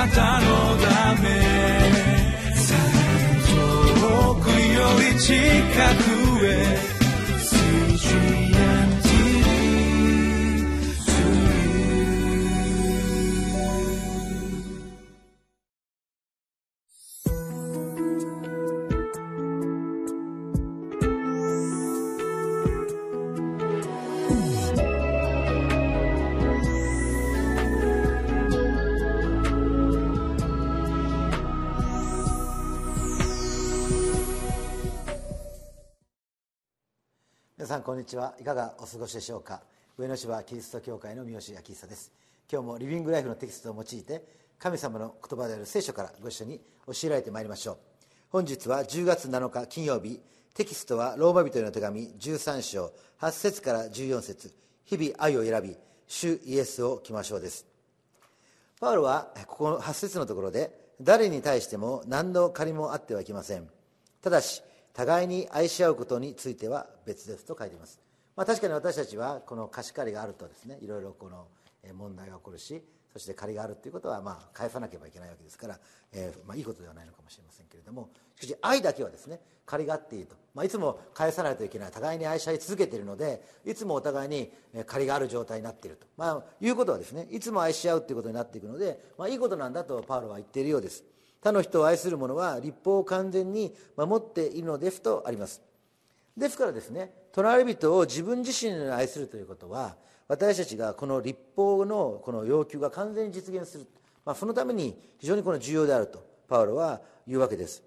なたのため。遠くより近く。んこんにちは。いかがお過ごしでしょうか？上野芝キリスト教会の三好明久です。今日もリビングライフのテキストを用いて神様の言葉である聖書からご一緒に教えられてまいりましょう。本日は10月7日金曜日。テキストはローマ人への手紙13章8節から14節。日々愛を選び主イエスを来ましょうです。パウロはここの8節のところで誰に対しても何の借りもあってはいけません。ただし互いに愛し合うことについては別ですと書いています、まあ、確かに私たちはこの貸し借りがあるとですねいろいろこの問題が起こるしそして借りがあるということはまあ返さなければいけないわけですから、えー、まあ、いいことではないのかもしれませんけれどもしかし愛だけはですね借りがあっていいと、まあ、いつも返さないといけない互いに愛し合い続けているのでいつもお互いに借りがある状態になっていると、まあ、いうことはですねいつも愛し合うということになっていくので、まあ、いいことなんだとパウロは言っているようです。他の人を愛する者は立法を完全に守っているのですとあります。ですからですね隣人を自分自身に愛するということは私たちがこの立法のこの要求が完全に実現する、まあ、そのために非常にこの重要であるとパウロは言うわけです。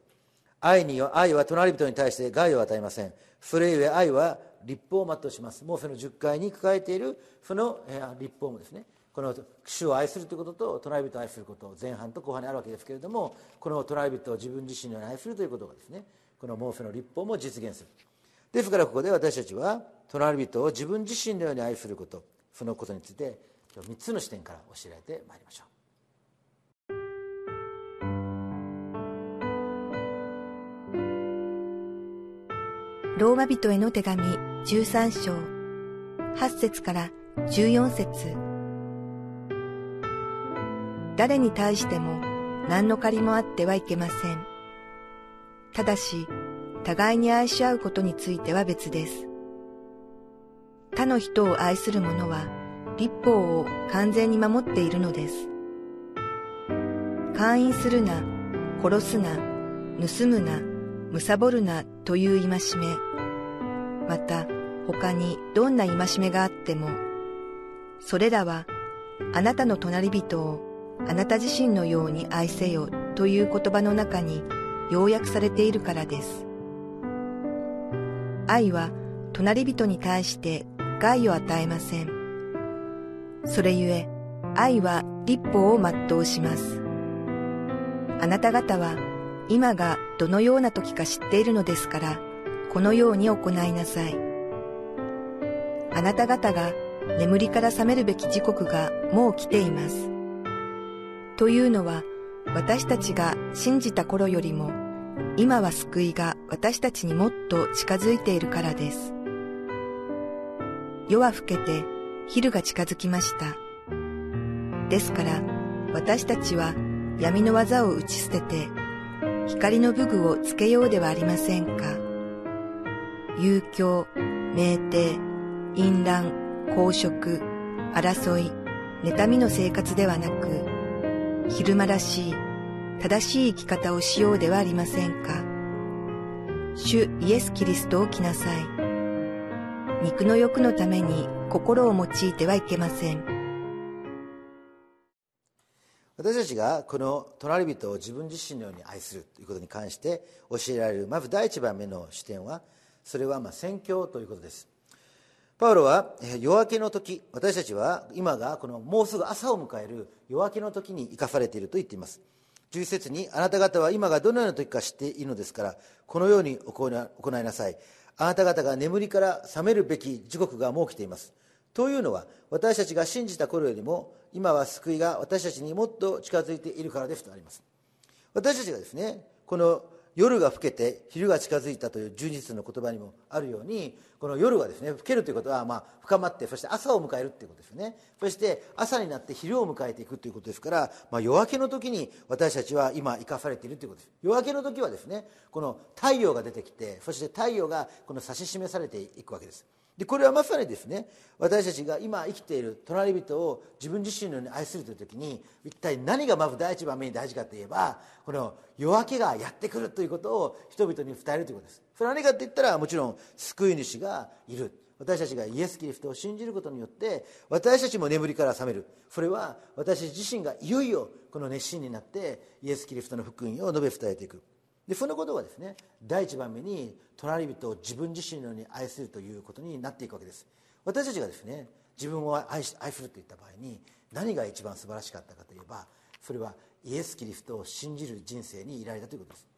愛に愛は隣人に対して害を与えません。それゆえ愛は立法を全うします。もうその10回に抱えているその立法もですね。この主を愛するということと隣人を愛すること前半と後半にあるわけですけれどもこの隣人を自分自身のように愛するということがですねこのモーセの立法も実現する。ですからここで私たちは隣人を自分自身のように愛することそのことについて今日3つの視点から教えられてまいりましょう。ローマ人への手紙13章8節から14節。誰に対しても何の借りもあってはいけません。ただし、互いに愛し合うことについては別です。他の人を愛する者は立法を完全に守っているのです。会員するな、殺すな、盗むな、貪るなという戒め、また他にどんな戒めがあっても、それらはあなたの隣人をあなた自身のように愛せよという言葉の中に要約されているからです。愛は隣人に対して害を与えません。それゆえ、愛は立法を全うします。あなた方は今がどのような時か知っているのですから、このように行いなさい。あなた方が眠りから覚めるべき時刻がもう来ています。というのは私たちが信じた頃よりも今は救いが私たちにもっと近づいているからです。夜は更けて昼が近づきました。ですから私たちは闇の技を打ち捨てて光の武具をつけようではありませんか。遊興、酩酊、淫乱、公職、争い、妬みの生活ではなく、昼間らしい、正しい生き方をしようではありませんか。主イエス・キリストを着なさい。肉の欲のために心を用いてはいけません。私たちがこの隣人を自分自身のように愛するということに関して教えられるまず第一番目の視点はそれはまあ宣教ということですパウロは夜明けの時私たちは今がこのもうすぐ朝を迎える夜明けの時に生かされていると言っています。11節にあなた方は今がどのような時か知っているのですからこのように行いなさい。あなた方が眠りから覚めるべき時刻がもう来ています。というのは私たちが信じた頃よりも今は救いが私たちにもっと近づいているからですとあります。私たちがですねこの夜が更けて昼が近づいたという充実の言葉にもあるようにこの夜はですね更けるということはまあ深まってそして朝を迎えるということですよね。そして朝になって昼を迎えていくということですから、まあ、夜明けの時に私たちは今生かされているということです。夜明けの時はですねこの太陽が出てきてそして太陽がこの指し示されていくわけです。でこれはまさにですね私たちが今生きている隣人を自分自身のように愛するという時に一体何がまず第一番目に大事かといえばこの夜明けがやってくるということを人々に伝えるということです。それは何かって言ったらもちろん救い主がいる。私たちがイエス・キリストを信じることによって私たちも眠りから覚める。それは私自身がいよいよこの熱心になってイエス・キリストの福音を述べ伝えていく。でそのことがですね第一番目に隣人を自分自身のように愛するということになっていくわけです。私たちがですね自分を愛し愛するといった場合に何が一番素晴らしかったかといえばそれはイエス・キリストを信じる人生にいられたということです。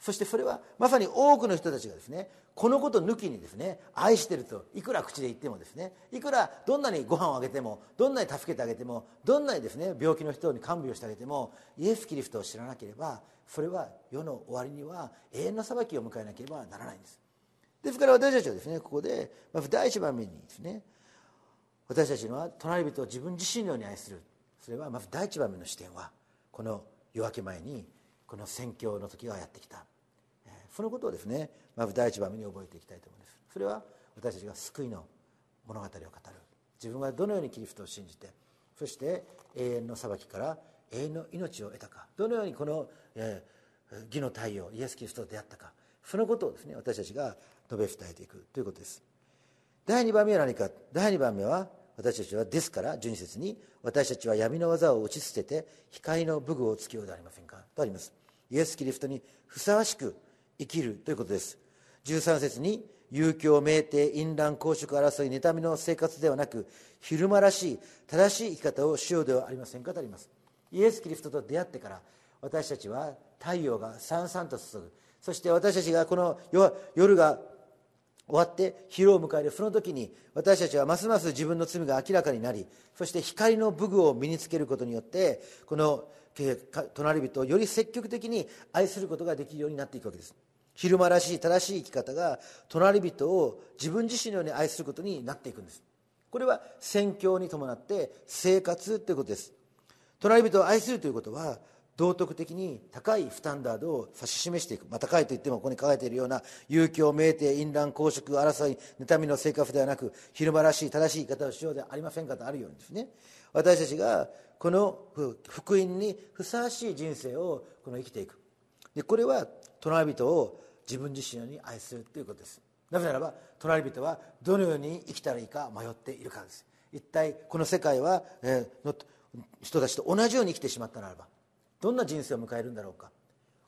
そしてそれはまさに多くの人たちがですねこのこと抜きにですね愛してるといくら口で言ってもですねいくらどんなにご飯をあげてもどんなに助けてあげてもどんなにですね病気の人に看病してあげてもイエス・キリストを知らなければそれは世の終わりには永遠の裁きを迎えなければならないんです。ですから私たちはですねここで、まあ、第一番目にですね私たちの隣人を自分自身のように愛する。それはまず第一番目の視点はこの夜明け前にこの宣教の時がやってきた。そのことをですねまず第一番目に覚えていきたいと思います。それは私たちが救いの物語を語る。自分がどのようにキリストを信じてそして永遠の裁きから永遠の命を得たか。どのようにこの、えー、義の太陽イエス・キリストと出会ったか。そのことをですね私たちが述べ伝えていくということです。第2番目は何か。第2番目は私たちはですから12節に私たちは闇の技を打ち捨てて光の武具をつけようではありませんか？とあります。イエス・キリストにふさわしく生きるということです。13節に遊興酩酊淫乱公職争い妬みの生活ではなく昼間らしい正しい生き方をしようではありませんか？とあります。イエス・キリストと出会ってから私たちは太陽がさんさんと注ぐ。そして私たちがこの夜が終わって昼を迎えるその時に私たちはますます自分の罪が明らかになりそして光の武具を身につけることによってこの隣人をより積極的に愛することができるようになっていくわけです。昼間らしい正しい生き方が隣人を自分自身のように愛することになっていくんです。これは宣教に伴って生活ということです。隣人を愛するということは道徳的に高いスタンダードを指し示していく、まあ、高いといってもここに書かれているような遊興酩酊淫乱公職争い妬みの生活ではなく昼間らしい正しい言い方をしようではありませんかとあるようにですね。私たちがこの福音にふさわしい人生をこの生きていく。でこれは隣人を自分自身に愛するということです。なぜならば隣人はどのように生きたらいいか迷っているからです。一体この世界は、えー、の人たちと同じように生きてしまったならばどんな人生を迎えるんだろうか。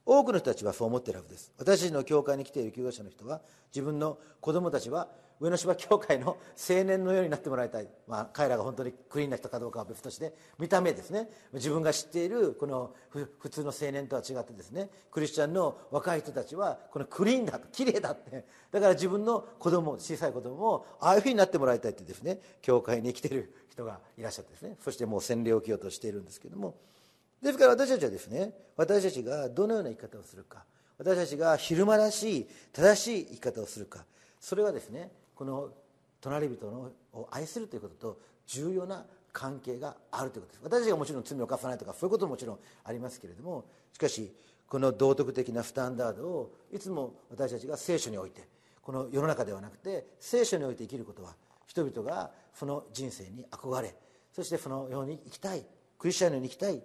多くの人たちはそう思っているはずです。私たちの教会に来ている救護者の人は自分の子供たちは上野芝教会の青年のようになってもらいたい、まあ、彼らが本当にクリーンな人かどうかは別として見た目ですね。自分が知っているこの普通の青年とは違ってですね。クリスチャンの若い人たちはこのクリーンだ綺麗だって。だから自分の子供小さい子供もああいうふうになってもらいたいってですね教会に来てる人がいらっしゃってですね。そしてもう洗礼を受けようとしているんですけども。ですから私たちはですね私たちがどのような生き方をするか私たちが昼間らしい正しい生き方をするかそれはですねこの隣人のを愛するということと重要な関係があるということです。私たちがもちろん罪を犯さないとかそういうことももちろんありますけれどもしかしこの道徳的なスタンダードをいつも私たちが聖書においてこの世の中ではなくて聖書において生きることは人々がその人生に憧れそしてそのように生きたいクリスチャンのように生きたい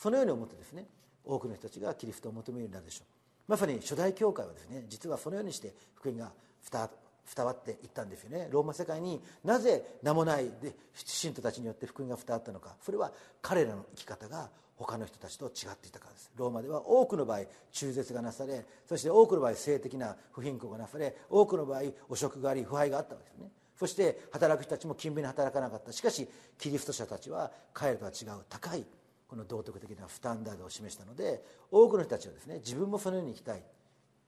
そのように思ってですね多くの人たちがキリストを求めるようになるでしょう。まさに初代教会はですね実はそのようにして福音が伝わっていったんですよね。ローマ世界になぜ名もないで信徒たちによって福音が伝わったのか。それは彼らの生き方が他の人たちと違っていたからです。ローマでは多くの場合中絶がなされそして多くの場合性的な不貧困がなされ多くの場合汚職があり腐敗があったわけですね。そして働く人たちも勤勉に働かなかった。しかしキリスト者たちは彼らとは違う高いこの道徳的なスタンダードを示したので多くの人たちはですね自分もそのように生きたい。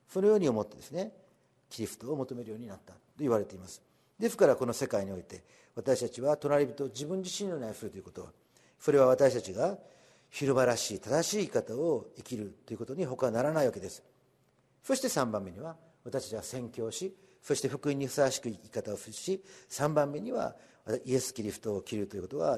そのように思ってですねキリストを求めるようになったと言われています。ですからこの世界において私たちは隣人を自分自身のように愛するということはそれは私たちが昼間らしい正しい生き方を生きるということに他はならないわけです。そして3番目には私たちは宣教しそして福音にふさわしく生き方をするし3番目にはイエス・キリストを着るということが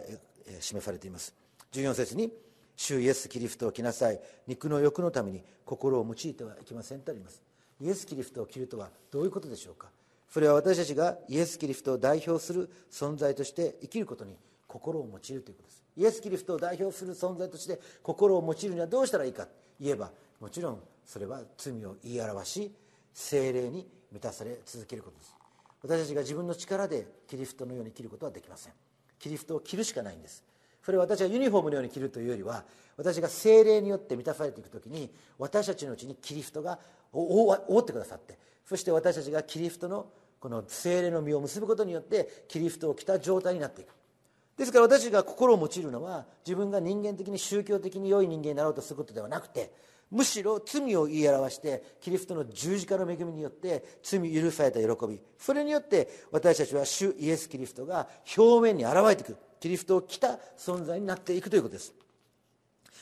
示されています。14節に「主イエス・キリストを着なさい。肉の欲のために心を用いてはいけません」とあります。イエス・キリストを着るとはどういうことでしょうか。それは私たちがイエス・キリストを代表する存在として生きることに心を用いるということです。イエス・キリストを代表する存在として心を用いるにはどうしたらいいか。言えばもちろんそれは罪を言い表し精霊に満たされ続けることです。私たちが自分の力でキリストのように生きることはできません。キリストを着るしかないんです。それは私がユニフォームのように着るというよりは私が精霊によって満たされていく時に私たちのうちにキリストが覆ってくださってそして私たちがキリストのこの精霊の実を結ぶことによってキリストを着た状態になっていく。ですから私が心を用いるのは自分が人間的に宗教的に良い人間になろうとすることではなくてむしろ罪を言い表してキリストの十字架の恵みによって罪許された喜びそれによって私たちは主イエス・キリストが表面に現れてくる。キリストを着た存在になっていくということです、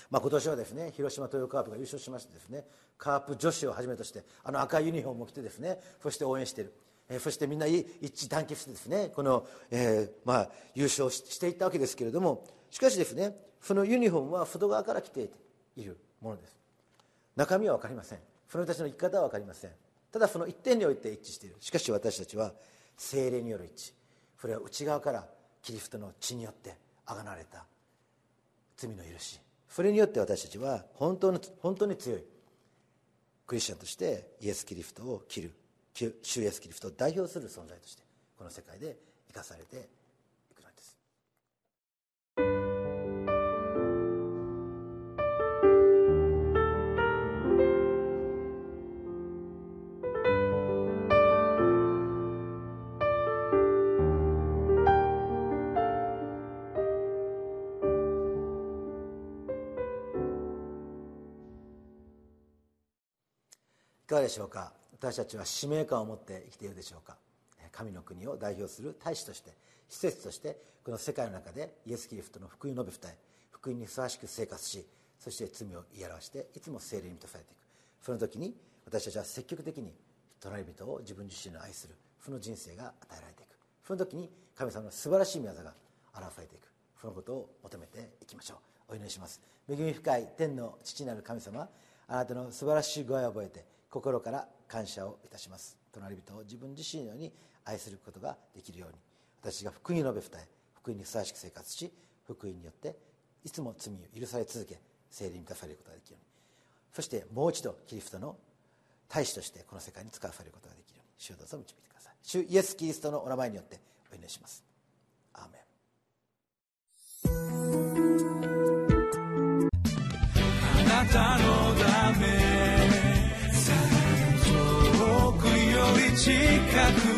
まあ、今年はですね広島東洋カープが優勝しましてですねカープ女子をはじめとしてあの赤いユニフォームを着てですねそして応援している。えそしてみんな一致団結してですねこの、えー、まあ、優勝していったわけですけれどもしかしですねそのユニフォームは外側から着ているものです。中身は分かりません。その人たちの生き方は分かりません。ただその一点において一致している。しかし私たちは精霊による一致。それは内側からキリストの血によってあがなれた。罪の許し。それによって私たちは本当の本当に強いクリスチャンとしてイエス・キリストを切る。主イエス・キリストを代表する存在としてこの世界で生かされてかがでしょうか？私たちは使命感を持って生きているでしょうか？神の国を代表する大使として施設としてこの世界の中でイエス・キリストの福音の述べ伝え福音にふさわしく生活しそして罪を言い表していつも精霊に満たされていく。その時に私たちは積極的に隣人を自分自身の愛するその人生が与えられていく。その時に神様の素晴らしい御業が表されていく。そのことを求めていきましょう。お祈りします。恵み深い天の父なる神様あなたの素晴らしいご愛を覚えて心から感謝をいたします。隣人を自分自身のように愛することができるように。私が福音を述べ伝え福音にふさわしく生活し福音によっていつも罪を許され続け聖霊に満たされることができるように。そしてもう一度キリストの大使としてこの世界に使わされることができるように。主をどうぞ導いてください。主イエス・キリストのお名前によってお祈りします。アーメン。あなたのため近く